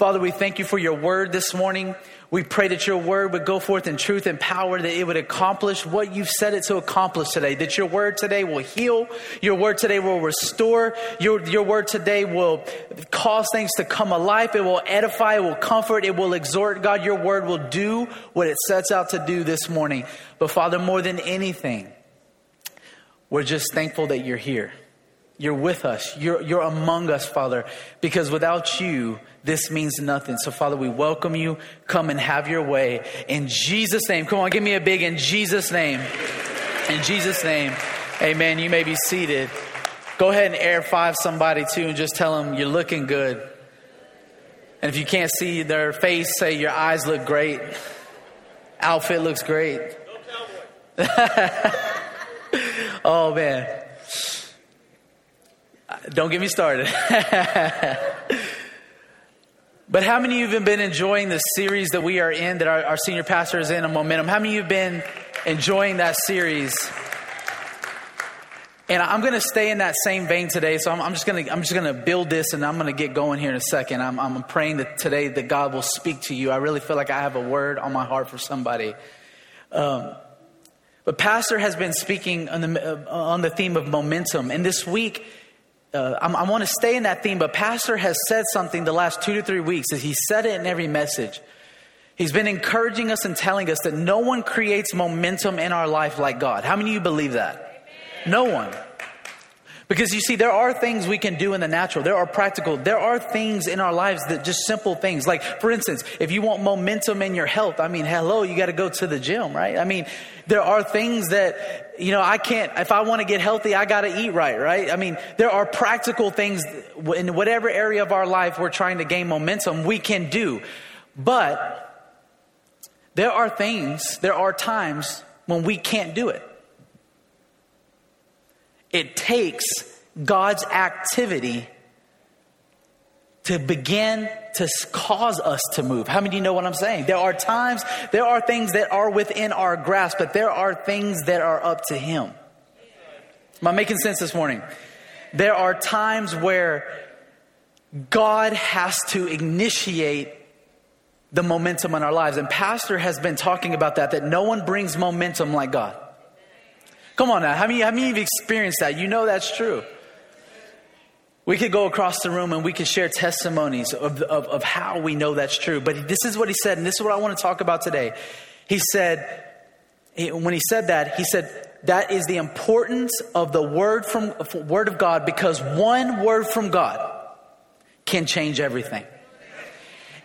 Father, we thank you for your word this morning. We pray that your word would go forth in truth and power, that it would accomplish what you've set it to accomplish today. That your word today will heal, your word today will restore, your, your word today will cause things to come alive, it will edify, it will comfort, it will exhort. God, your word will do what it sets out to do this morning. But Father, more than anything, we're just thankful that you're here. You're with us. You're, you're among us, Father, because without you, this means nothing. So, Father, we welcome you. Come and have your way. In Jesus' name. Come on, give me a big in Jesus' name. In Jesus' name. Amen. You may be seated. Go ahead and air five somebody too and just tell them you're looking good. And if you can't see their face, say your eyes look great. Outfit looks great. oh, man. Don't get me started. but how many of you have been enjoying the series that we are in, that our, our senior pastor is in, a momentum? How many of you have been enjoying that series? And I'm going to stay in that same vein today. So I'm, I'm just going to I'm just going to build this, and I'm going to get going here in a second. I'm, I'm praying that today that God will speak to you. I really feel like I have a word on my heart for somebody. Um, but Pastor has been speaking on the uh, on the theme of momentum, and this week uh, i want to stay in that theme, but Pastor has said something the last two to three weeks. As he said it in every message. He's been encouraging us and telling us that no one creates momentum in our life like God. How many of you believe that? No one. Because you see, there are things we can do in the natural. There are practical. There are things in our lives that just simple things. Like, for instance, if you want momentum in your health, I mean, hello, you got to go to the gym, right? I mean, there are things that, you know, I can't, if I want to get healthy, I got to eat right, right? I mean, there are practical things in whatever area of our life we're trying to gain momentum, we can do. But there are things, there are times when we can't do it. It takes God's activity to begin to cause us to move. How many of you know what I'm saying? There are times, there are things that are within our grasp, but there are things that are up to Him. Am I making sense this morning? There are times where God has to initiate the momentum in our lives. And Pastor has been talking about that, that no one brings momentum like God. Come on now. How many, how many of you experienced that? You know that's true. We could go across the room and we could share testimonies of, of, of how we know that's true. But this is what he said, and this is what I want to talk about today. He said, when he said that, he said, that is the importance of the word from word of God because one word from God can change everything.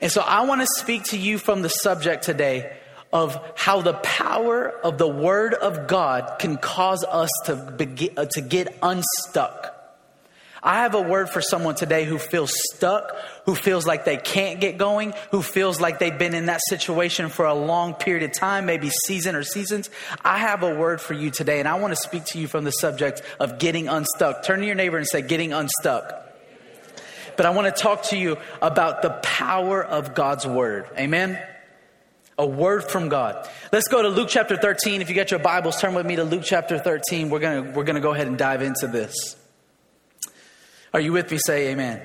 And so I want to speak to you from the subject today of how the power of the Word of God can cause us to, begin, uh, to get unstuck. I have a word for someone today who feels stuck, who feels like they can't get going, who feels like they've been in that situation for a long period of time, maybe season or seasons. I have a word for you today, and I want to speak to you from the subject of getting unstuck. Turn to your neighbor and say, Getting unstuck. But I want to talk to you about the power of God's word. Amen. A word from God. Let's go to Luke chapter 13. If you got your Bibles, turn with me to Luke chapter 13. We're going to we're going to go ahead and dive into this. Are you with me? Say amen.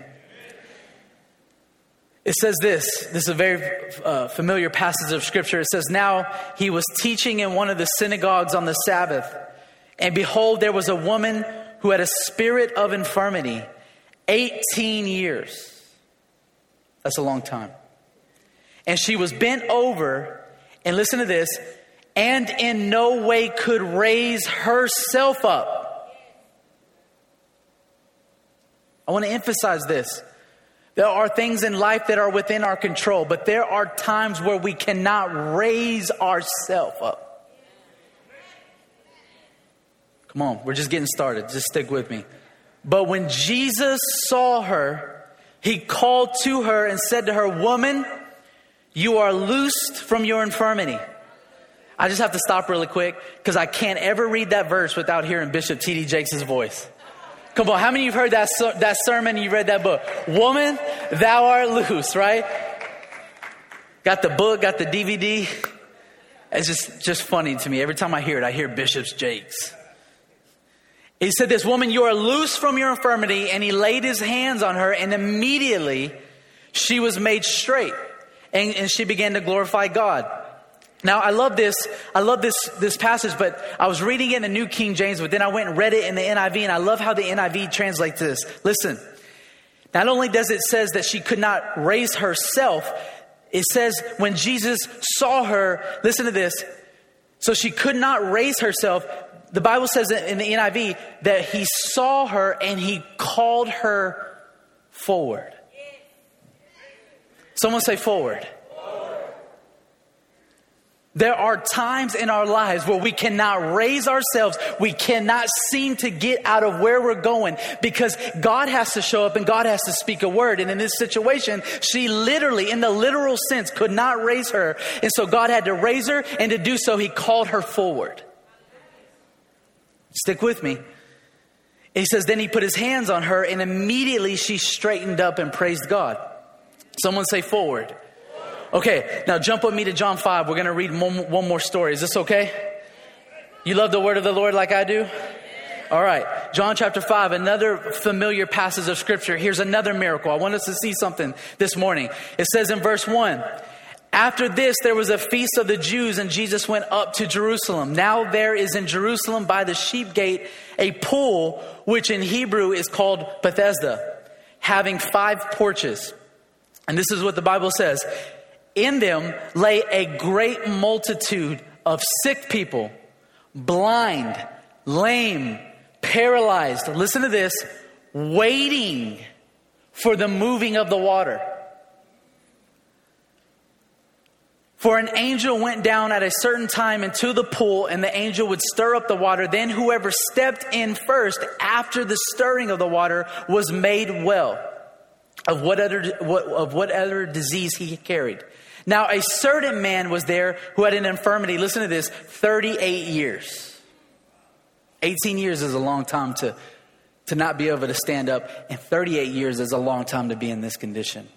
It says this. This is a very uh, familiar passage of scripture. It says, Now he was teaching in one of the synagogues on the Sabbath, and behold, there was a woman who had a spirit of infirmity 18 years. That's a long time and she was bent over, and listen to this, and in no way could raise herself up. I want to emphasize this. There are things in life that are within our control, but there are times where we cannot raise ourselves up. Come on, we're just getting started. Just stick with me. But when Jesus saw her, he called to her and said to her, Woman, you are loosed from your infirmity. I just have to stop really quick because I can't ever read that verse without hearing Bishop T.D. Jakes' voice. Come on, how many of you heard that, that sermon you read that book? Woman, thou art loose, right? Got the book, got the DVD. It's just, just funny to me. Every time I hear it, I hear Bishop's Jakes. He said, This woman, you are loose from your infirmity. And he laid his hands on her, and immediately she was made straight and, and she began to glorify God. Now I love this. I love this this passage, but I was reading it in the New King James, but then I went and read it in the NIV, and I love how the NIV translates this. Listen, not only does it says that she could not raise herself, it says when Jesus saw her, listen to this. So she could not raise herself. The Bible says in the NIV that he saw her and he called her forward. Someone say forward. There are times in our lives where we cannot raise ourselves. We cannot seem to get out of where we're going because God has to show up and God has to speak a word. And in this situation, she literally, in the literal sense, could not raise her. And so God had to raise her, and to do so, He called her forward. Stick with me. He says, Then He put His hands on her, and immediately she straightened up and praised God. Someone say forward. Okay, now jump with me to John 5. We're going to read one, one more story. Is this okay? You love the word of the Lord like I do? All right, John chapter 5, another familiar passage of scripture. Here's another miracle. I want us to see something this morning. It says in verse 1 After this, there was a feast of the Jews, and Jesus went up to Jerusalem. Now there is in Jerusalem by the sheep gate a pool, which in Hebrew is called Bethesda, having five porches. And this is what the Bible says in them lay a great multitude of sick people, blind, lame, paralyzed. Listen to this waiting for the moving of the water. For an angel went down at a certain time into the pool, and the angel would stir up the water. Then whoever stepped in first after the stirring of the water was made well of whatever, of whatever disease he carried. Now, a certain man was there who had an infirmity, listen to this, 38 years. 18 years is a long time to, to not be able to stand up, and 38 years is a long time to be in this condition.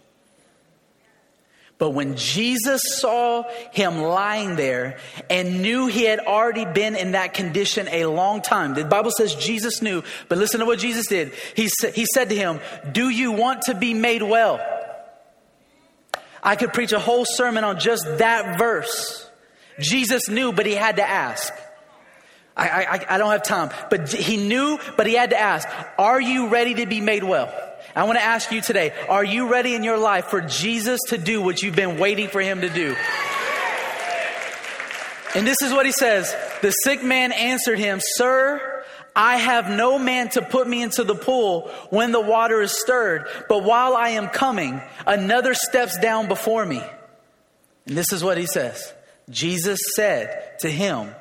But when Jesus saw him lying there and knew he had already been in that condition a long time, the Bible says Jesus knew, but listen to what Jesus did. He, sa- he said to him, Do you want to be made well? I could preach a whole sermon on just that verse. Jesus knew, but he had to ask. I, I, I don't have time, but he knew, but he had to ask, Are you ready to be made well? I want to ask you today, are you ready in your life for Jesus to do what you've been waiting for him to do? And this is what he says The sick man answered him, Sir, I have no man to put me into the pool when the water is stirred, but while I am coming, another steps down before me. And this is what he says Jesus said to him,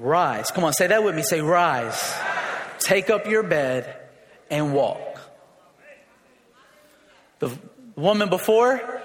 Rise. Come on, say that with me. Say, Rise. Take up your bed and walk. The woman before,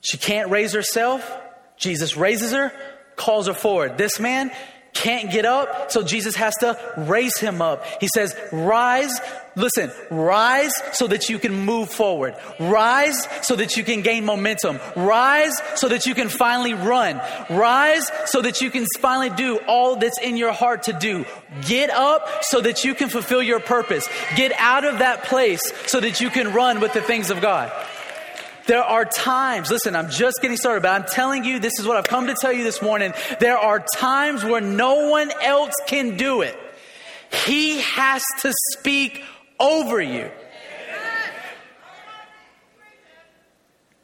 she can't raise herself. Jesus raises her, calls her forward. This man, can't get up, so Jesus has to raise him up. He says, Rise, listen, rise so that you can move forward. Rise so that you can gain momentum. Rise so that you can finally run. Rise so that you can finally do all that's in your heart to do. Get up so that you can fulfill your purpose. Get out of that place so that you can run with the things of God. There are times, listen, I'm just getting started, but I'm telling you, this is what I've come to tell you this morning. There are times where no one else can do it. He has to speak over you.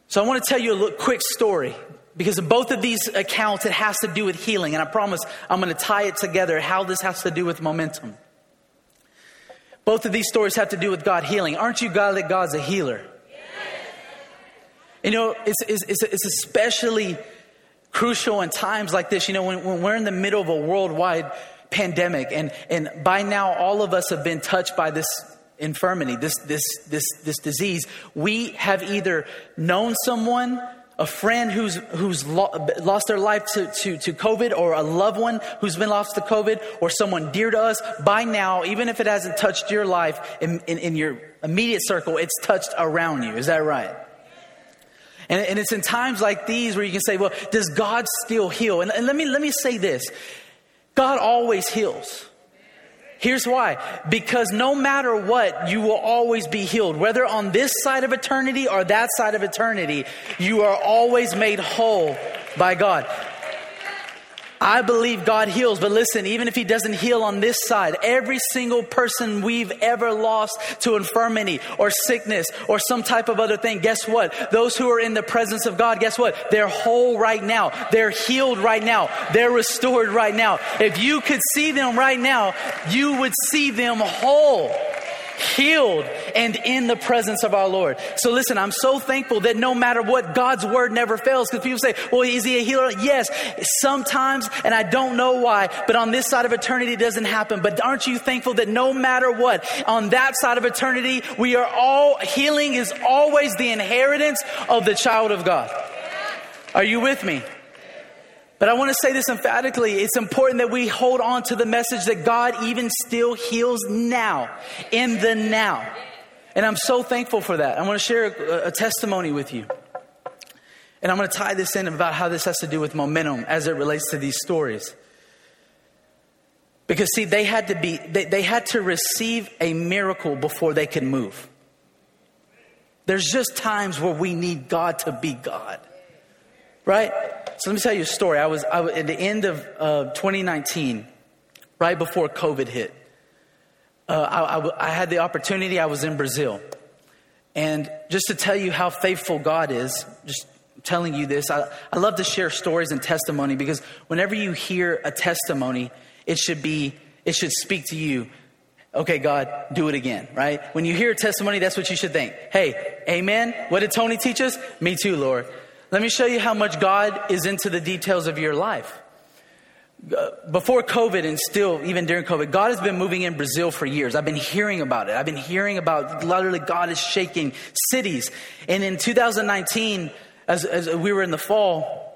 So I want to tell you a quick story because in both of these accounts, it has to do with healing. And I promise I'm going to tie it together how this has to do with momentum. Both of these stories have to do with God healing. Aren't you glad that God's a healer? You know, it's, it's, it's especially crucial in times like this, you know, when, when, we're in the middle of a worldwide pandemic and, and by now all of us have been touched by this infirmity, this, this, this, this disease. We have either known someone, a friend who's, who's lo- lost their life to, to, to COVID or a loved one who's been lost to COVID or someone dear to us. By now, even if it hasn't touched your life in, in, in your immediate circle, it's touched around you. Is that right? And, and it's in times like these where you can say, well, does God still heal? And, and let, me, let me say this God always heals. Here's why. Because no matter what, you will always be healed. Whether on this side of eternity or that side of eternity, you are always made whole by God. I believe God heals, but listen, even if He doesn't heal on this side, every single person we've ever lost to infirmity or sickness or some type of other thing, guess what? Those who are in the presence of God, guess what? They're whole right now. They're healed right now. They're restored right now. If you could see them right now, you would see them whole healed and in the presence of our Lord. So listen, I'm so thankful that no matter what, God's word never fails. Because people say, well, is he a healer? Yes, sometimes, and I don't know why, but on this side of eternity it doesn't happen. But aren't you thankful that no matter what, on that side of eternity, we are all, healing is always the inheritance of the child of God. Are you with me? But I want to say this emphatically. It's important that we hold on to the message that God even still heals now, in the now. And I'm so thankful for that. I want to share a, a testimony with you. And I'm going to tie this in about how this has to do with momentum as it relates to these stories. Because see, they had to be, they, they had to receive a miracle before they could move. There's just times where we need God to be God. Right? So let me tell you a story. I was, I was at the end of uh, 2019, right before COVID hit. Uh, I, I, I had the opportunity, I was in Brazil. And just to tell you how faithful God is, just telling you this, I, I love to share stories and testimony because whenever you hear a testimony, it should be, it should speak to you. Okay, God, do it again, right? When you hear a testimony, that's what you should think. Hey, amen. What did Tony teach us? Me too, Lord. Let me show you how much God is into the details of your life. Uh, before COVID and still, even during COVID, God has been moving in Brazil for years. I've been hearing about it. I've been hearing about literally God is shaking cities. And in 2019, as, as we were in the fall,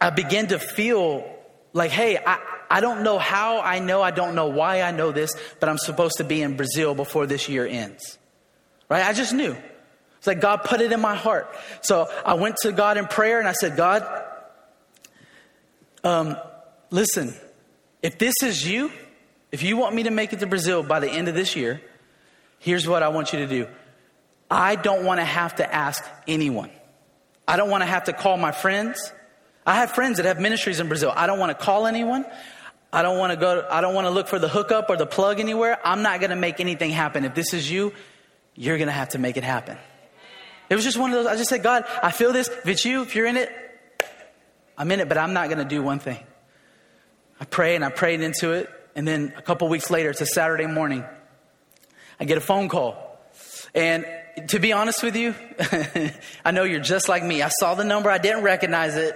I began to feel like, hey, I, I don't know how I know, I don't know why I know this, but I'm supposed to be in Brazil before this year ends. Right? I just knew. Like God put it in my heart. So I went to God in prayer and I said, God, um, listen, if this is you, if you want me to make it to Brazil by the end of this year, here's what I want you to do. I don't want to have to ask anyone. I don't want to have to call my friends. I have friends that have ministries in Brazil. I don't want to call anyone. I don't want to go, I don't want to look for the hookup or the plug anywhere. I'm not going to make anything happen. If this is you, you're going to have to make it happen. It was just one of those. I just said, God, I feel this. If it's you, if you're in it, I'm in it, but I'm not going to do one thing. I pray and I prayed into it. And then a couple weeks later, it's a Saturday morning, I get a phone call. And to be honest with you, I know you're just like me. I saw the number, I didn't recognize it.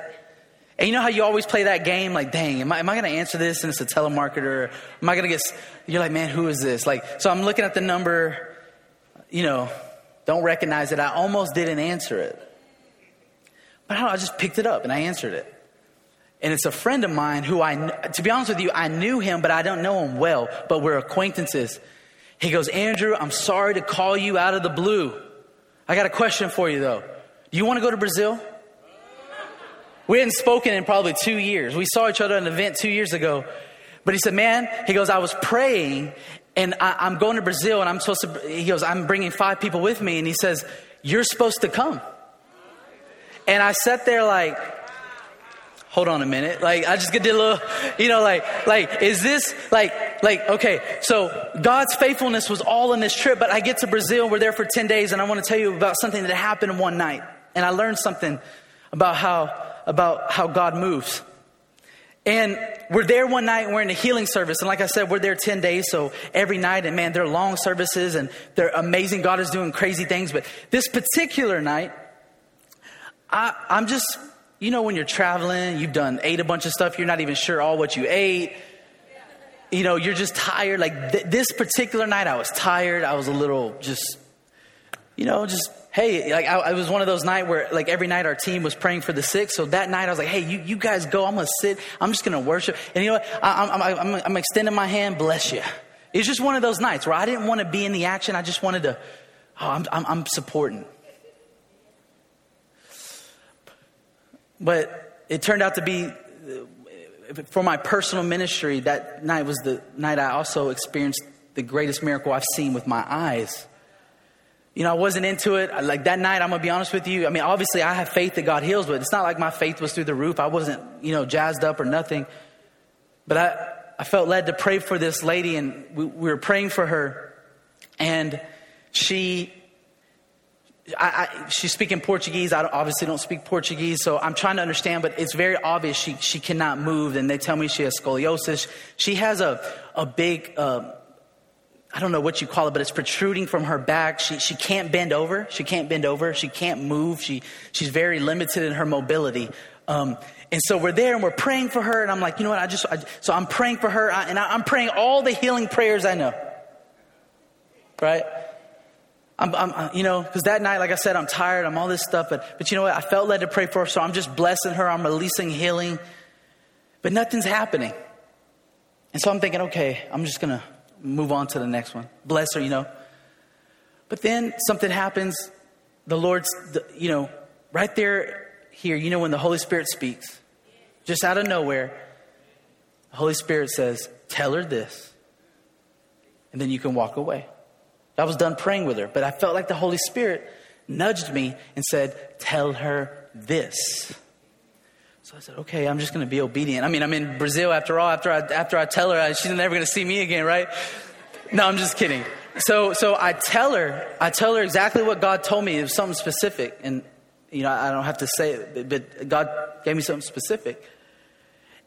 And you know how you always play that game? Like, dang, am I, am I going to answer this? And it's a telemarketer. Am I going to get, you're like, man, who is this? Like, so I'm looking at the number, you know, don't recognize it. I almost didn't answer it. But I, I just picked it up and I answered it. And it's a friend of mine who I, to be honest with you, I knew him, but I don't know him well, but we're acquaintances. He goes, Andrew, I'm sorry to call you out of the blue. I got a question for you though. Do you want to go to Brazil? We hadn't spoken in probably two years. We saw each other at an event two years ago. But he said, Man, he goes, I was praying and I, am going to Brazil and I'm supposed to, he goes, I'm bringing five people with me. And he says, You're supposed to come. And I sat there like, hold on a minute. Like, I just get a little, you know, like, like, is this, like, like, okay, so God's faithfulness was all in this trip, but I get to Brazil, we're there for 10 days, and I want to tell you about something that happened one night. And I learned something about how, about how God moves. And we're there one night we're in a healing service. And like I said, we're there 10 days. So every night, and man, they're long services and they're amazing. God is doing crazy things. But this particular night, I, I'm just, you know, when you're traveling, you've done, ate a bunch of stuff, you're not even sure all what you ate. You know, you're just tired. Like th- this particular night, I was tired. I was a little just, you know, just hey, like I, was one of those nights where like every night our team was praying for the sick. So that night I was like, hey, you, you guys go. I'm to sit. I'm just to worship. And you know what? I, I'm, I'm, I'm extending my hand. Bless you. It's just one of those nights where I didn't want to be in the action. I just wanted to, oh, I'm, I'm, I'm supporting. But it turned out to be for my personal ministry, that night was the night I also experienced the greatest miracle I've seen with my eyes. You know, I wasn't into it. Like that night, I'm gonna be honest with you. I mean, obviously, I have faith that God heals, but it's not like my faith was through the roof. I wasn't, you know, jazzed up or nothing. But I, I felt led to pray for this lady, and we, we were praying for her, and she I, I, she's speaking Portuguese. I obviously don't speak Portuguese, so I'm trying to understand, but it's very obvious she, she cannot move. And they tell me she has scoliosis. She has a, a big, uh, I don't know what you call it, but it's protruding from her back. She, she can't bend over. She can't bend over. She can't move. She, she's very limited in her mobility. Um, and so we're there and we're praying for her. And I'm like, you know what? I just, I, so I'm praying for her and I, I'm praying all the healing prayers I know. Right? I'm, I'm you know, because that night, like I said, I'm tired, I'm all this stuff, but, but you know what? I felt led to pray for her, so I'm just blessing her, I'm releasing healing, but nothing's happening. And so I'm thinking, okay, I'm just going to move on to the next one. Bless her, you know. But then something happens. The Lord's, you know, right there, here, you know, when the Holy Spirit speaks, just out of nowhere, the Holy Spirit says, Tell her this, and then you can walk away. I was done praying with her, but I felt like the Holy Spirit nudged me and said, Tell her this. So I said, Okay, I'm just going to be obedient. I mean, I'm in Brazil after all. After I, after I tell her, uh, she's never going to see me again, right? No, I'm just kidding. So, so I tell her, I tell her exactly what God told me. It was something specific. And, you know, I don't have to say it, but God gave me something specific.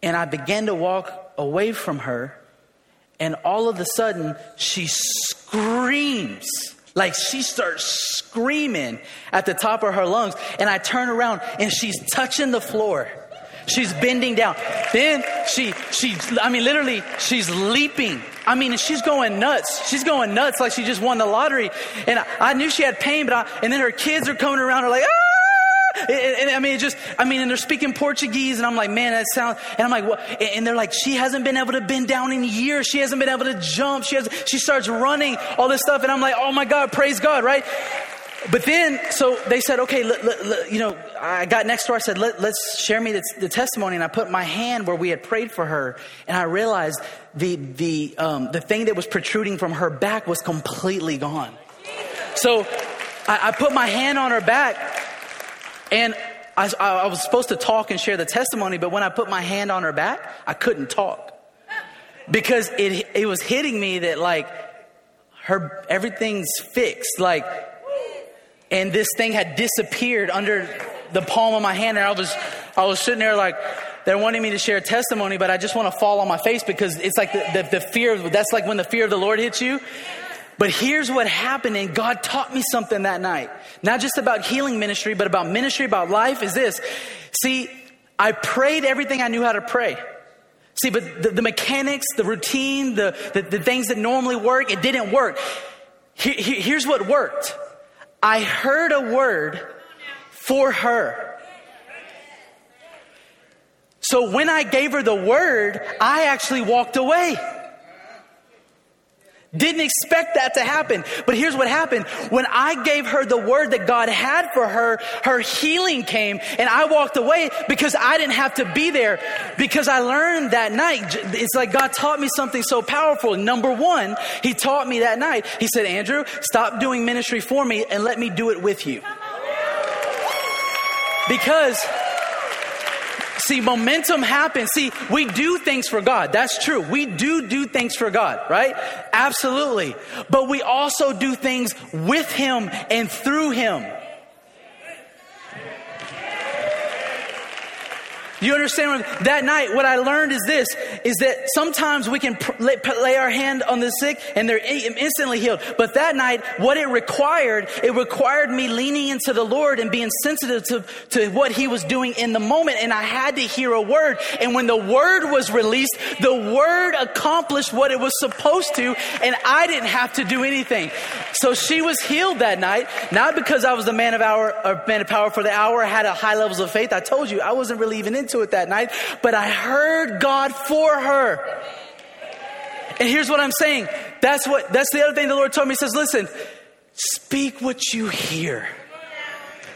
And I began to walk away from her and all of a sudden, she screams. Like she starts screaming at the top of her lungs. And I turn around and she's touching the floor. She's bending down. Then she, she, I mean, literally, she's leaping. I mean, she's going nuts. She's going nuts like she just won the lottery. And I, I knew she had pain, but I, and then her kids are coming around her like, ah! And, I mean, it just, I mean, and they're speaking Portuguese, and I'm like, man, that sounds, and I'm like, what? And they're like, she hasn't been able to bend down in years. She hasn't been able to jump. She has, she starts running, all this stuff, and I'm like, oh my God, praise God, right? But then, so they said, okay, let, let, let, you know, I got next door. I said, let, us share me the, the, testimony. And I put my hand where we had prayed for her. And I realized the, the, um, the thing that was protruding from her back was completely gone. So I, I put my hand on her back and I, I, was supposed to talk and share the testimony, but when I put my hand on her back, I couldn't talk because it, it was hitting me that like her, everything's fixed. Like, and this thing had disappeared under the palm of my hand. And I was, I was sitting there like, they're wanting me to share testimony, but I just want to fall on my face because it's like the, the, the fear that's like when the fear of the Lord hits you. But here's what happened, and God taught me something that night. Not just about healing ministry, but about ministry, about life is this. See, I prayed everything I knew how to pray. See, but the, the mechanics, the routine, the, the, the, things that normally work, it didn't work. here's what worked I heard a word for her. So when I gave her the word, I actually walked away. Didn't expect that to happen. But here's what happened. When I gave her the word that God had for her, her healing came and I walked away because I didn't have to be there because I learned that night. It's like God taught me something so powerful. Number one, He taught me that night. He said, Andrew, stop doing ministry for me and let me do it with you. Because See, momentum happens. See, we do things for God. That's true. We do do things for God, right? Absolutely. But we also do things with Him and through Him. You understand? That night, what I learned is this, is that sometimes we can lay our hand on the sick and they're instantly healed. But that night, what it required, it required me leaning into the Lord and being sensitive to, to what he was doing in the moment. And I had to hear a word. And when the word was released, the word accomplished what it was supposed to. And I didn't have to do anything. So she was healed that night, not because I was the man of hour or man of power for the hour, had a high levels of faith. I told you I wasn't really even to it that night, but I heard God for her. And here's what I'm saying. That's what, that's the other thing the Lord told me. He says, listen, speak what you hear.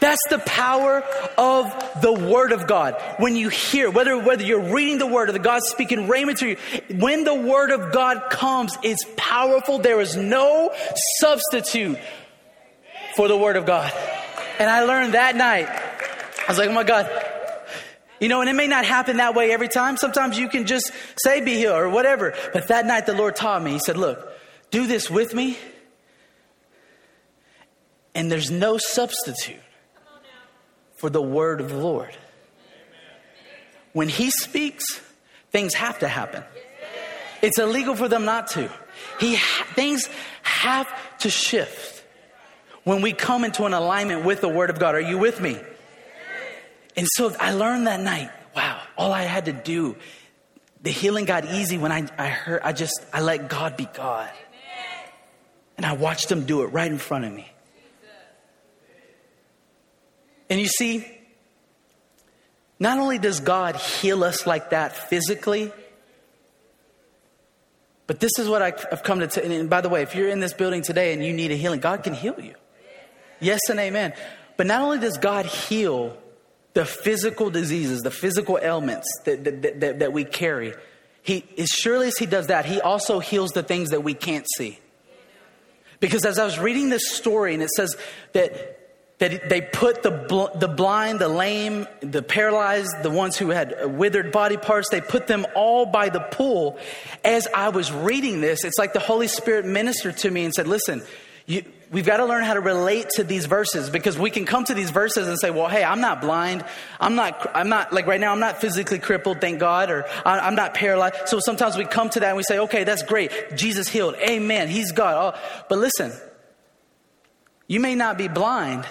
That's the power of the Word of God. When you hear, whether, whether you're reading the Word or the God speaking rhema to you, when the Word of God comes, it's powerful. There is no substitute for the Word of God. And I learned that night. I was like, oh my God. You know, and it may not happen that way every time. Sometimes you can just say, be healed or whatever. But that night the Lord taught me, He said, look, do this with me. And there's no substitute for the word of the Lord. When He speaks, things have to happen. It's illegal for them not to. He, things have to shift when we come into an alignment with the Word of God. Are you with me? And so I learned that night, wow, all I had to do, the healing got easy when I, I heard, I just, I let God be God. And I watched Him do it right in front of me. And you see, not only does God heal us like that physically, but this is what I've come to. And by the way, if you're in this building today and you need a healing, God can heal you. Yes and amen. But not only does God heal the physical diseases, the physical ailments that, that, that, that we carry, he, as surely as He does that, He also heals the things that we can't see. Because as I was reading this story, and it says that that they put the, bl- the blind, the lame, the paralyzed, the ones who had withered body parts, they put them all by the pool. As I was reading this, it's like the Holy Spirit ministered to me and said, Listen, you, we've got to learn how to relate to these verses because we can come to these verses and say, well, hey, I'm not blind. I'm not, I'm not, like right now, I'm not physically crippled, thank God, or I'm not paralyzed. So sometimes we come to that and we say, okay, that's great. Jesus healed. Amen. He's God. Oh, but listen, you may not be blind,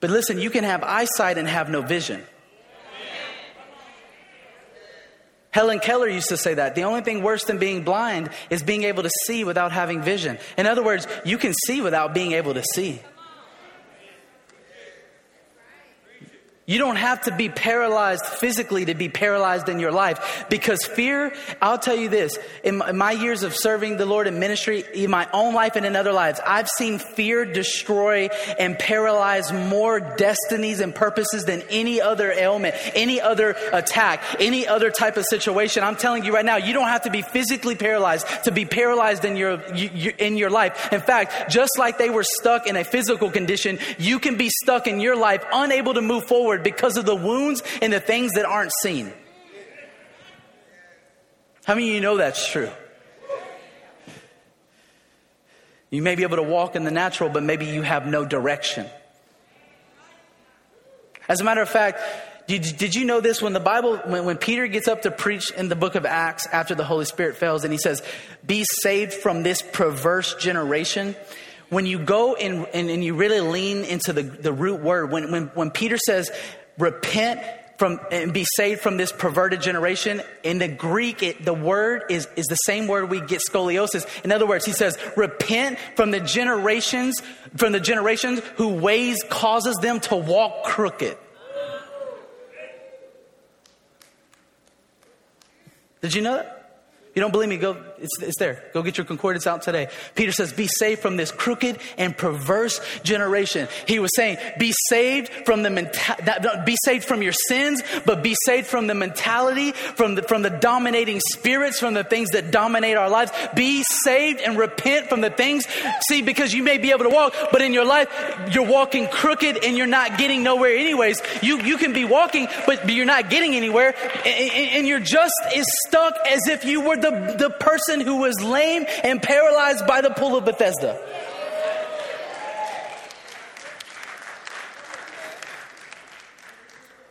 but listen, you can have eyesight and have no vision. Helen Keller used to say that. The only thing worse than being blind is being able to see without having vision. In other words, you can see without being able to see. You don't have to be paralyzed physically to be paralyzed in your life because fear, I'll tell you this, in my years of serving the Lord in ministry, in my own life and in other lives, I've seen fear destroy and paralyze more destinies and purposes than any other ailment, any other attack, any other type of situation. I'm telling you right now, you don't have to be physically paralyzed to be paralyzed in your, in your life. In fact, just like they were stuck in a physical condition, you can be stuck in your life, unable to move forward forward because of the wounds and the things that aren't seen. How many of you know that's true? You may be able to walk in the natural, but maybe you have no direction. As a matter of fact, did, did you know this? When the Bible, when, when Peter gets up to preach in the book of Acts after the Holy Spirit fails, and he says, Be saved from this perverse generation when you go and, and, and you really lean into the, the root word, when, when, when Peter says, repent from and be saved from this perverted generation in the greek it, the word is, is the same word we get scoliosis. In other words he says repent from the generations from the generations who ways causes them to walk crooked. Did you know that? You don't believe me? Go, it's, it's there. Go get your concordance out today. Peter says, be saved from this crooked and perverse generation. He was saying, be saved from the menta- be saved from your sins, but be saved from the mentality, from the, from the dominating spirits, from the things that dominate our lives. Be saved and repent from the things. See, because you may be able to walk, but in your life, you're walking crooked and you're not getting nowhere anyways. You, you can be walking, but you're not getting anywhere. And, and you're just as stuck as if you were the, the person who was lame and paralyzed by the pool of Bethesda.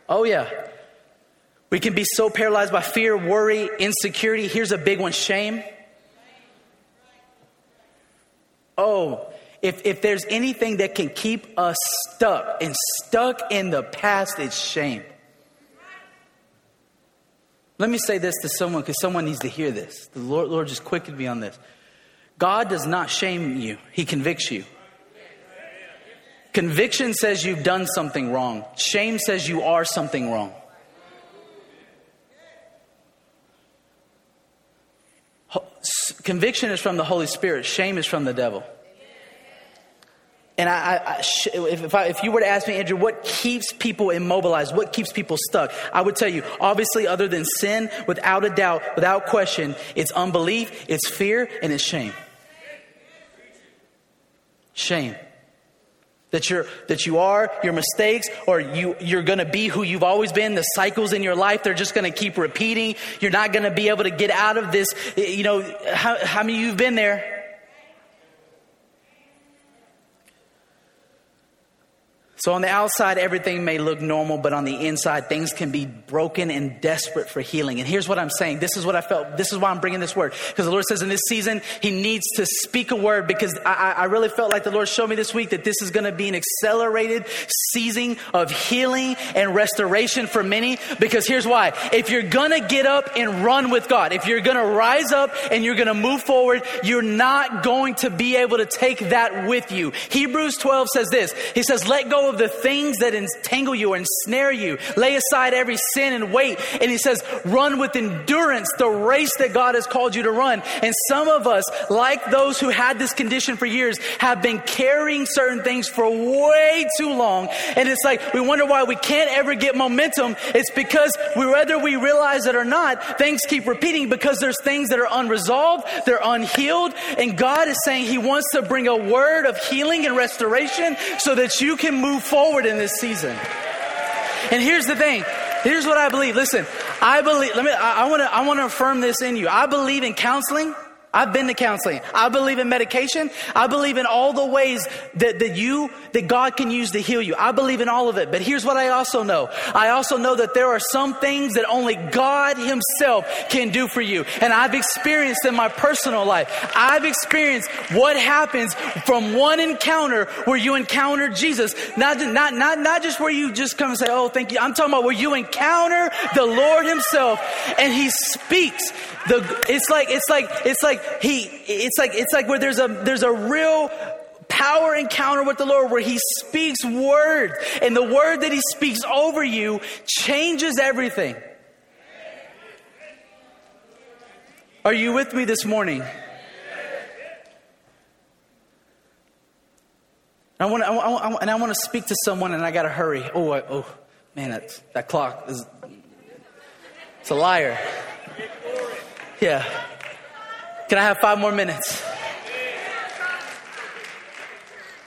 Oh, yeah. We can be so paralyzed by fear, worry, insecurity. Here's a big one shame. Oh, if, if there's anything that can keep us stuck and stuck in the past, it's shame. Let me say this to someone because someone needs to hear this. The Lord, Lord just quickened me on this. God does not shame you, He convicts you. Conviction says you've done something wrong, shame says you are something wrong. Conviction is from the Holy Spirit, shame is from the devil. And I, I, if, if, I, if you were to ask me, Andrew, what keeps people immobilized? What keeps people stuck? I would tell you, obviously, other than sin, without a doubt, without question, it's unbelief, it's fear, and it's shame. Shame. That you're that you are your mistakes, or you you're gonna be who you've always been. The cycles in your life, they're just gonna keep repeating. You're not gonna be able to get out of this. You know, how, how many of you've been there? So, on the outside, everything may look normal, but on the inside, things can be broken and desperate for healing. And here's what I'm saying. This is what I felt. This is why I'm bringing this word. Because the Lord says in this season, He needs to speak a word because I, I really felt like the Lord showed me this week that this is going to be an accelerated season of healing and restoration for many. Because here's why. If you're going to get up and run with God, if you're going to rise up and you're going to move forward, you're not going to be able to take that with you. Hebrews 12 says this He says, Let go of the things that entangle you or ensnare you. Lay aside every sin and weight. And he says, run with endurance the race that God has called you to run. And some of us, like those who had this condition for years, have been carrying certain things for way too long. And it's like, we wonder why we can't ever get momentum. It's because we, whether we realize it or not, things keep repeating because there's things that are unresolved, they're unhealed. And God is saying He wants to bring a word of healing and restoration so that you can move forward in this season. And here's the thing. Here's what I believe. Listen, I believe, let me, I, I want to, I want to affirm this in you. I believe in counseling. I've been to counseling. I believe in medication. I believe in all the ways that, that you, that God can use to heal you. I believe in all of it. But here's what I also know. I also know that there are some things that only God Himself can do for you. And I've experienced in my personal life. I've experienced what happens from one encounter where you encounter Jesus. Not, not, not, not just where you just come and say, Oh, thank you. I'm talking about where you encounter the Lord Himself and He speaks. The, it's like, it's like, it's like he, it's like, it's like where there's a, there's a real power encounter with the Lord where He speaks word, and the word that He speaks over you changes everything. Are you with me this morning? I want, to, I want, and I want to speak to someone, and I got to hurry. Oh, I, oh, man, that that clock is it's a liar. Yeah. Can I have five more minutes?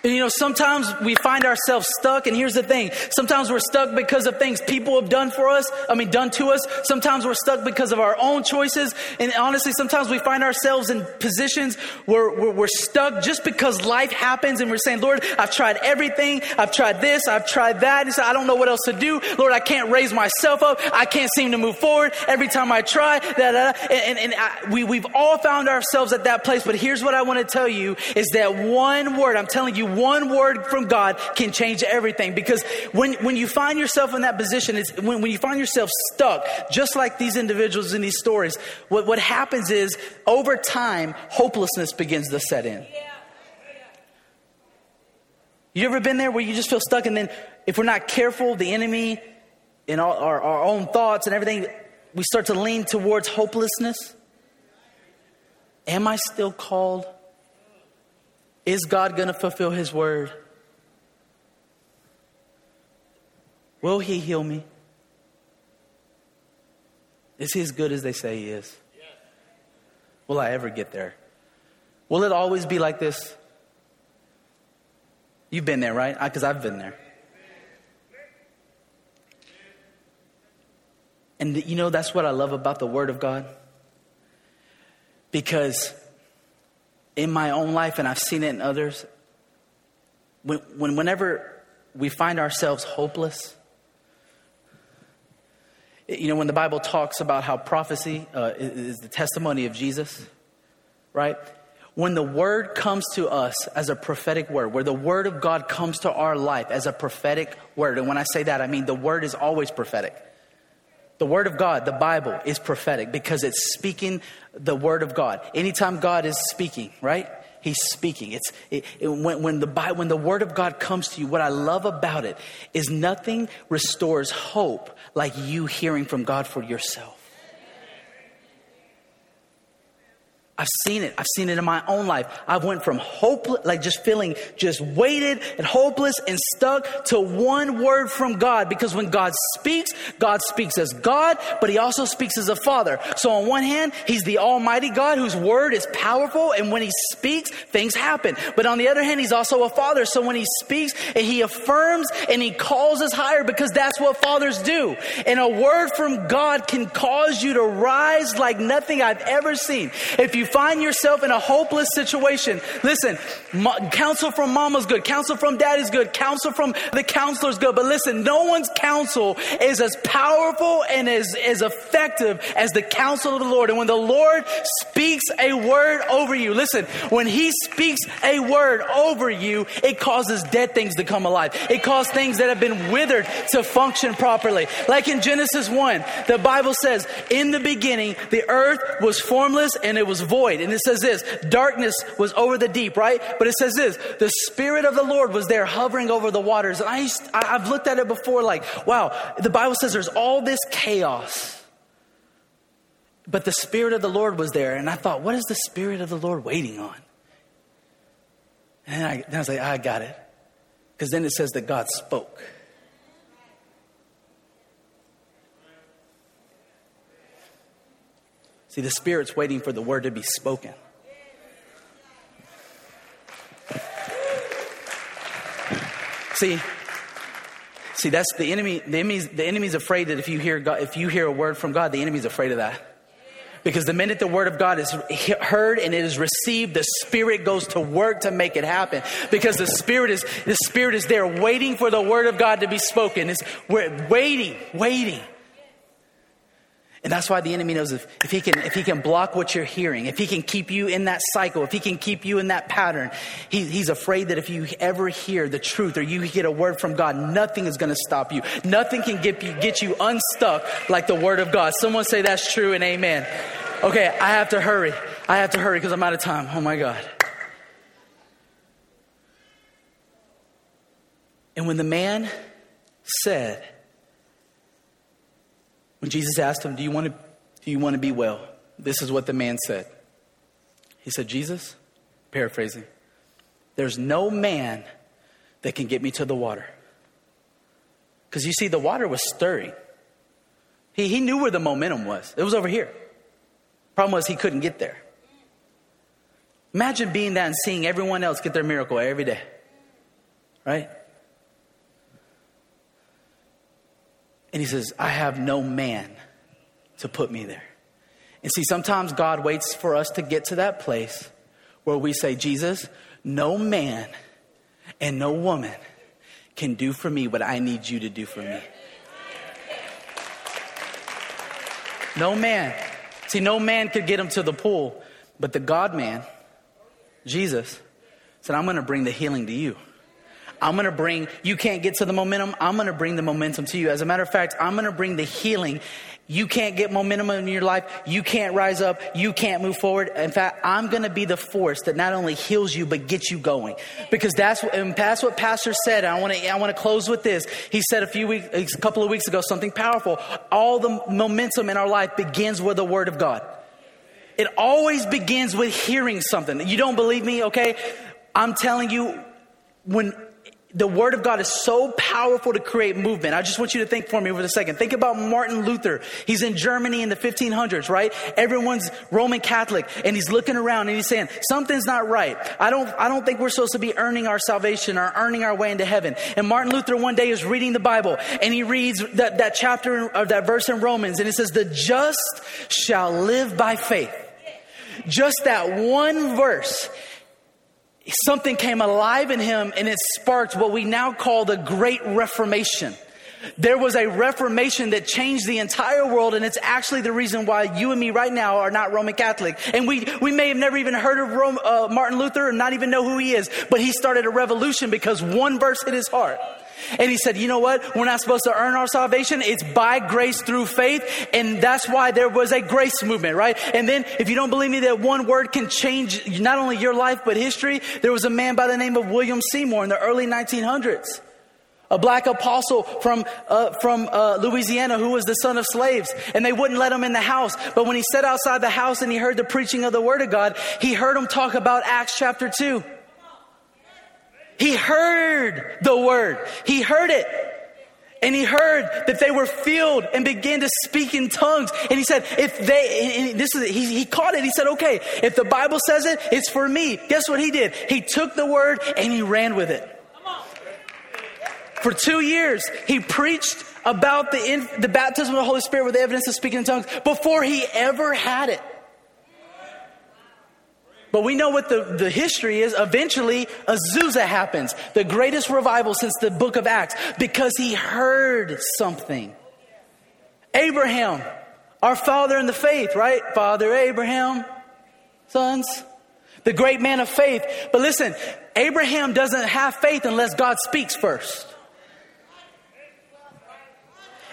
And you know, sometimes we find ourselves stuck, and here's the thing. Sometimes we're stuck because of things people have done for us, I mean, done to us. Sometimes we're stuck because of our own choices. And honestly, sometimes we find ourselves in positions where, where we're stuck just because life happens, and we're saying, Lord, I've tried everything. I've tried this, I've tried that. And so I don't know what else to do. Lord, I can't raise myself up. I can't seem to move forward. Every time I try, da, da, da. and, and, I, we, we've all found ourselves at that place. But here's what I want to tell you is that one word, I'm telling you, one word from God can change everything. Because when, when you find yourself in that position, it's when, when you find yourself stuck, just like these individuals in these stories, what, what happens is over time, hopelessness begins to set in. You ever been there where you just feel stuck and then if we're not careful, the enemy and our, our, our own thoughts and everything, we start to lean towards hopelessness? Am I still called? Is God going to fulfill His word? Will He heal me? Is He as good as they say He is? Will I ever get there? Will it always be like this? You've been there, right? Because I've been there. And you know, that's what I love about the Word of God. Because in my own life, and I've seen it in others, when, when whenever we find ourselves hopeless, you know, when the Bible talks about how prophecy uh, is the testimony of Jesus, right? When the word comes to us as a prophetic word, where the word of God comes to our life as a prophetic word, and when I say that, I mean the word is always prophetic. The Word of God, the Bible, is prophetic because it's speaking the Word of God. Anytime God is speaking, right? He's speaking. It's it, it, when, when, the when the Word of God comes to you. What I love about it is nothing restores hope like you hearing from God for yourself. I've seen it. I've seen it in my own life. I've went from hopeless, like just feeling just weighted and hopeless and stuck to one word from God. Because when God speaks, God speaks as God, but he also speaks as a father. So on one hand, he's the almighty God whose word is powerful. And when he speaks, things happen. But on the other hand, he's also a father. So when he speaks and he affirms and he calls us higher because that's what fathers do. And a word from God can cause you to rise like nothing I've ever seen. If you find yourself in a hopeless situation, listen, counsel from mama's good, counsel from daddy's good, counsel from the counselor's good, but listen, no one's counsel is as powerful and as, as effective as the counsel of the Lord. And when the Lord speaks a word over you, listen, when he speaks a word over you, it causes dead things to come alive. It causes things that have been withered to function properly. Like in Genesis 1, the Bible says, in the beginning, the earth was formless and it was void void. And it says this darkness was over the deep, right? But it says this the Spirit of the Lord was there hovering over the waters. And I used, I've looked at it before, like, wow, the Bible says there's all this chaos. But the Spirit of the Lord was there. And I thought, what is the Spirit of the Lord waiting on? And I, then I was like, I got it. Because then it says that God spoke. See, the Spirit's waiting for the word to be spoken. See, see, that's the enemy. The enemy's, the enemy's afraid that if you hear God, if you hear a word from God, the enemy's afraid of that. Because the minute the word of God is heard and it is received, the spirit goes to work to make it happen. Because the spirit is the spirit is there waiting for the word of God to be spoken. It's waiting, waiting. And that's why the enemy knows if, if, he can, if he can block what you're hearing, if he can keep you in that cycle, if he can keep you in that pattern, he, he's afraid that if you ever hear the truth or you get a word from God, nothing is going to stop you. Nothing can get you, get you unstuck like the word of God. Someone say that's true and amen. Okay, I have to hurry. I have to hurry because I'm out of time. Oh my God. And when the man said, when Jesus asked him, Do you want to, do you want to be well? This is what the man said. He said, Jesus, paraphrasing, there's no man that can get me to the water. Because you see, the water was stirring. He, he knew where the momentum was, it was over here. Problem was, he couldn't get there. Imagine being that and seeing everyone else get their miracle every day, right? And he says, I have no man to put me there. And see, sometimes God waits for us to get to that place where we say, Jesus, no man and no woman can do for me what I need you to do for me. No man. See, no man could get him to the pool, but the God man, Jesus, said, I'm going to bring the healing to you. I'm going to bring, you can't get to the momentum. I'm going to bring the momentum to you. As a matter of fact, I'm going to bring the healing. You can't get momentum in your life. You can't rise up. You can't move forward. In fact, I'm going to be the force that not only heals you, but gets you going. Because that's, and that's what Pastor said. I want to, I want to close with this. He said a few weeks, a couple of weeks ago, something powerful. All the momentum in our life begins with the word of God. It always begins with hearing something. You don't believe me? Okay. I'm telling you, when the word of God is so powerful to create movement. I just want you to think for me for a second. Think about Martin Luther. He's in Germany in the 1500s, right? Everyone's Roman Catholic and he's looking around and he's saying, something's not right. I don't, I don't think we're supposed to be earning our salvation or earning our way into heaven. And Martin Luther one day is reading the Bible and he reads that, that chapter or that verse in Romans and it says, the just shall live by faith. Just that one verse something came alive in him and it sparked what we now call the Great Reformation. There was a reformation that changed the entire world, and it's actually the reason why you and me right now are not Roman Catholic. And we, we may have never even heard of Rome, uh, Martin Luther and not even know who he is, but he started a revolution because one verse hit his heart. And he said, you know what? We're not supposed to earn our salvation. It's by grace through faith. And that's why there was a grace movement, right? And then if you don't believe me that one word can change not only your life, but history, there was a man by the name of William Seymour in the early 1900s a black apostle from, uh, from uh, Louisiana who was the son of slaves, and they wouldn't let him in the house. But when he sat outside the house and he heard the preaching of the word of God, he heard him talk about Acts chapter 2. He heard the word, he heard it. And he heard that they were filled and began to speak in tongues. And he said, if they, this is, he, he caught it. He said, okay, if the Bible says it, it's for me. Guess what he did? He took the word and he ran with it. For two years, he preached about the, the baptism of the Holy Spirit with the evidence of speaking in tongues before he ever had it. But we know what the, the history is. Eventually, Azusa happens, the greatest revival since the book of Acts, because he heard something. Abraham, our father in the faith, right? Father Abraham, sons, the great man of faith. But listen, Abraham doesn't have faith unless God speaks first.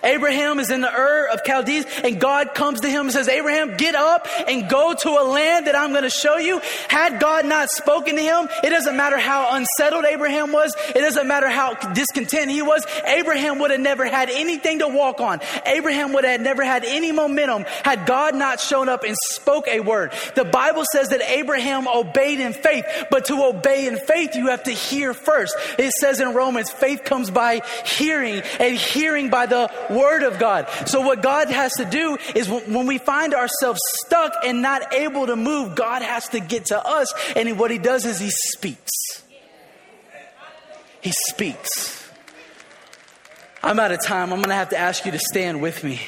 Abraham is in the Ur of Chaldees and God comes to him and says, Abraham, get up and go to a land that I'm going to show you. Had God not spoken to him, it doesn't matter how unsettled Abraham was. It doesn't matter how discontent he was. Abraham would have never had anything to walk on. Abraham would have never had any momentum had God not shown up and spoke a word. The Bible says that Abraham obeyed in faith, but to obey in faith, you have to hear first. It says in Romans, faith comes by hearing and hearing by the Word of God. So, what God has to do is when we find ourselves stuck and not able to move, God has to get to us. And what He does is He speaks. He speaks. I'm out of time. I'm going to have to ask you to stand with me.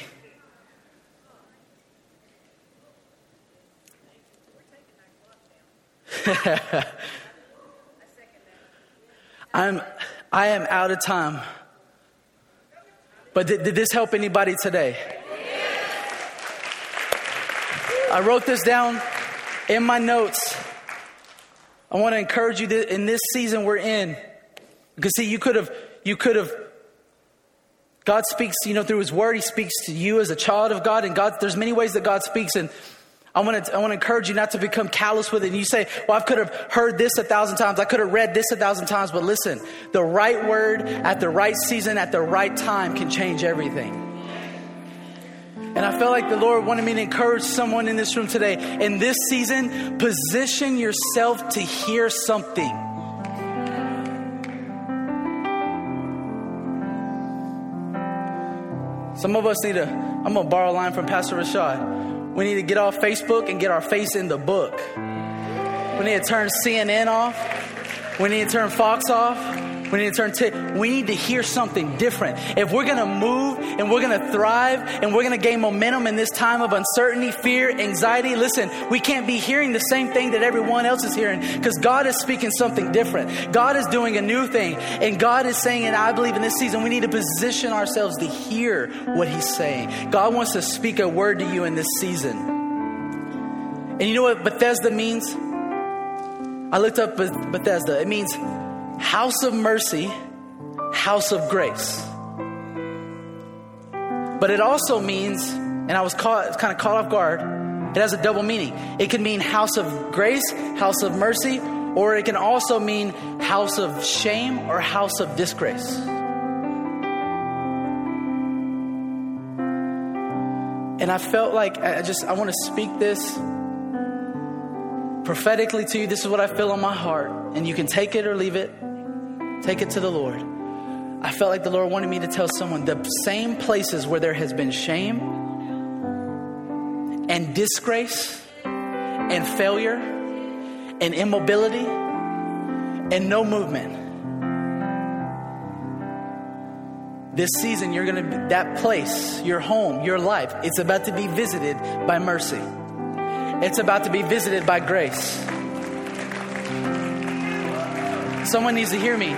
I'm, I am out of time. But did, did this help anybody today? I wrote this down in my notes. I want to encourage you that in this season we're in. Because see, you could have, you could have, God speaks, you know, through His Word. He speaks to you as a child of God, and God, there's many ways that God speaks, and I want to, I want to encourage you not to become callous with it. And you say, well, I could have heard this a thousand times. I could have read this a thousand times. But listen, the right word at the right season, at the right time can change everything. And I felt like the Lord wanted me to encourage someone in this room today. In this season, position yourself to hear something. Some of us need to, I'm going to borrow a line from Pastor Rashad. We need to get off Facebook and get our face in the book. We need to turn CNN off. We need to turn Fox off. We need to turn to, we need to hear something different. If we're going to move and we're going to thrive and we're going to gain momentum in this time of uncertainty, fear, anxiety, listen, we can't be hearing the same thing that everyone else is hearing because God is speaking something different. God is doing a new thing and God is saying and I believe in this season we need to position ourselves to hear what he's saying. God wants to speak a word to you in this season. And you know what Bethesda means? I looked up Bethesda. It means house of mercy, house of grace. But it also means, and I was caught, kind of caught off guard, it has a double meaning. It can mean house of grace, house of mercy, or it can also mean house of shame or house of disgrace. And I felt like I just, I want to speak this prophetically to you. This is what I feel on my heart. And you can take it or leave it. Take it to the Lord. I felt like the Lord wanted me to tell someone the same places where there has been shame and disgrace and failure and immobility and no movement. This season, you're going to that place, your home, your life, it's about to be visited by mercy. It's about to be visited by grace. Someone needs to hear me.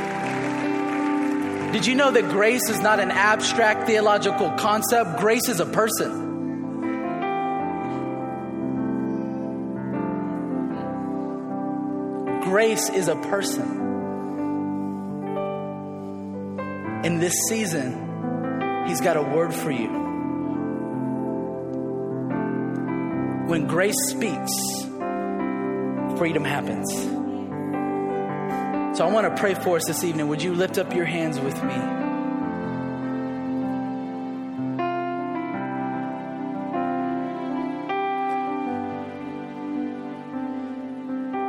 Did you know that grace is not an abstract theological concept? Grace is a person. Grace is a person. In this season, He's got a word for you. When grace speaks, freedom happens. So I want to pray for us this evening. Would you lift up your hands with me?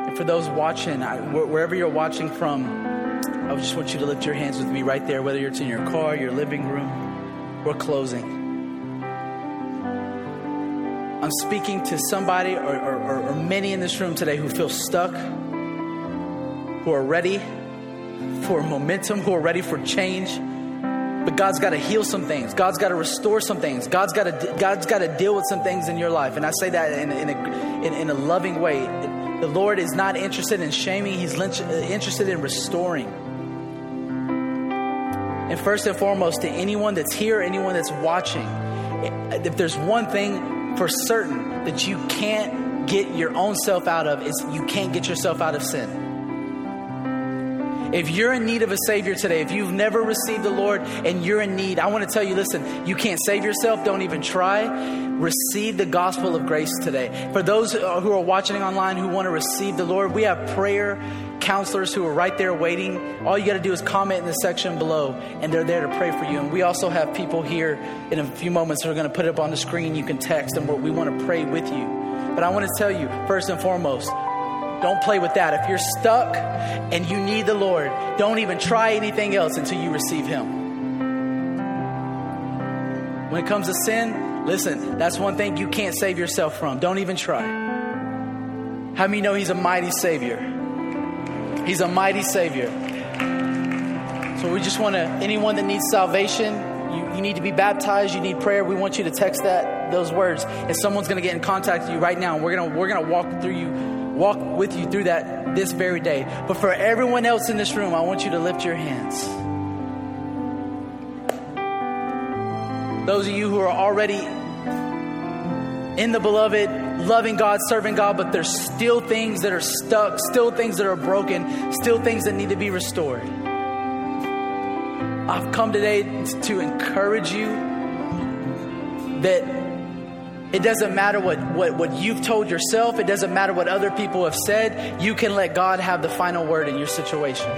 And for those watching, I, wherever you're watching from, I just want you to lift your hands with me right there, whether it's in your car, your living room, we're closing. I'm speaking to somebody or, or, or, many in this room today who feel stuck, who are ready for momentum, who are ready for change. But God's got to heal some things. God's got to restore some things. God's got to God's got to deal with some things in your life. And I say that in, in a in, in a loving way. The Lord is not interested in shaming. He's interested in restoring. And first and foremost, to anyone that's here, anyone that's watching, if there's one thing for certain that you can't get your own self out of is you can't get yourself out of sin. If you're in need of a Savior today, if you've never received the Lord and you're in need, I want to tell you listen, you can't save yourself, don't even try. Receive the gospel of grace today. For those who are watching online who want to receive the Lord, we have prayer counselors who are right there waiting. All you got to do is comment in the section below, and they're there to pray for you. And we also have people here in a few moments who are going to put it up on the screen. You can text, and we want to pray with you. But I want to tell you, first and foremost, don't play with that. If you're stuck and you need the Lord, don't even try anything else until you receive Him. When it comes to sin, listen, that's one thing you can't save yourself from. Don't even try. How many know He's a mighty Savior? He's a mighty Savior. So we just want to, anyone that needs salvation, you, you need to be baptized, you need prayer, we want you to text that those words. And someone's going to get in contact with you right now. And we're going to we're going to walk through you, walk with you through that this very day. But for everyone else in this room, I want you to lift your hands. Those of you who are already in the beloved, loving God, serving God, but there's still things that are stuck, still things that are broken, still things that need to be restored. I've come today to encourage you that it doesn't matter what, what, what you've told yourself, it doesn't matter what other people have said, you can let God have the final word in your situation.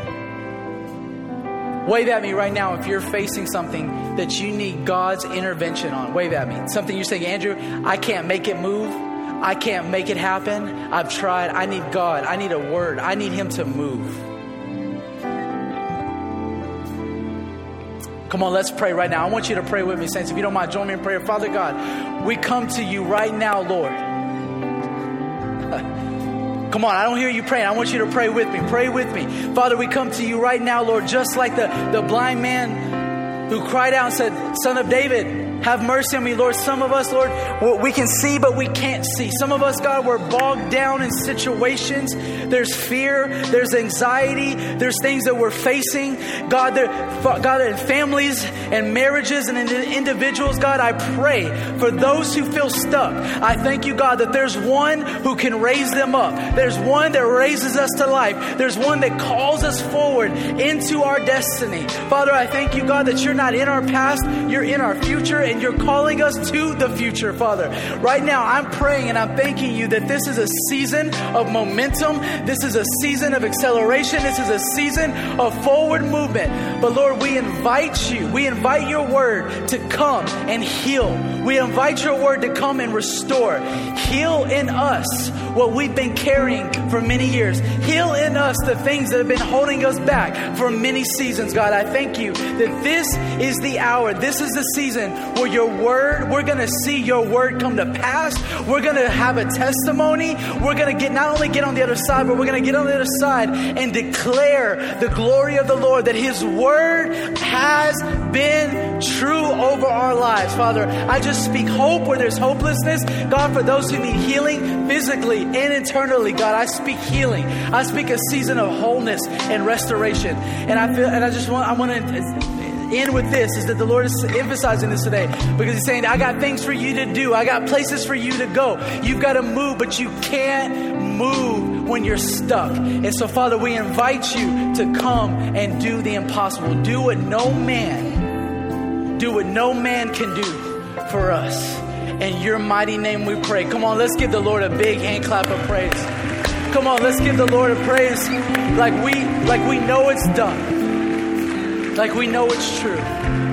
Wave at me right now if you're facing something that you need God's intervention on. Wave at me. Something you're saying, Andrew, I can't make it move. I can't make it happen. I've tried. I need God. I need a word. I need Him to move. Come on, let's pray right now. I want you to pray with me, saints. If you don't mind, join me in prayer. Father God, we come to you right now, Lord. Come on, I don't hear you praying. I want you to pray with me. Pray with me. Father, we come to you right now, Lord, just like the, the blind man who cried out and said, Son of David, have mercy on me, Lord. Some of us, Lord, we can see, but we can't see. Some of us, God, we're bogged down in situations. There's fear, there's anxiety, there's things that we're facing. God, there, God, in families and marriages and in individuals, God, I pray for those who feel stuck. I thank you, God, that there's one who can raise them up. There's one that raises us to life. There's one that calls us forward into our destiny. Father, I thank you, God, that you're not in our past, you're in our future and you're calling us to the future, Father. Right now, I'm praying and I'm thanking you that this is a season of momentum. This is a season of acceleration. This is a season of forward movement. But Lord, we invite you, we invite your word to come and heal. We invite your word to come and restore. Heal in us what we've been carrying for many years. Heal in us the things that have been holding us back for many seasons, God. I thank you that this is the hour, this is the season where your word, we're going to see your word come to pass. We're going to have a testimony. We're going to get not only get on the other side, but we're going to get on the other side and declare the glory of the Lord that his word has been true over our lives. Father, I just speak hope where there's hopelessness. God, for those who need healing physically and internally, God, I speak healing. I speak a season of wholeness and restoration. And I feel, and I just want, I want to end with this is that the Lord is emphasizing this today because He's saying, I got things for you to do. I got places for you to go. You've got to move, but you can't move when you're stuck. And so, Father, we invite you to come and do the impossible. Do what no man, do what no man can do for us. In your mighty name we pray. Come on, let's give the Lord a big hand clap of praise. Come on, let's give the Lord a praise like we like we know it's done like we know it's true.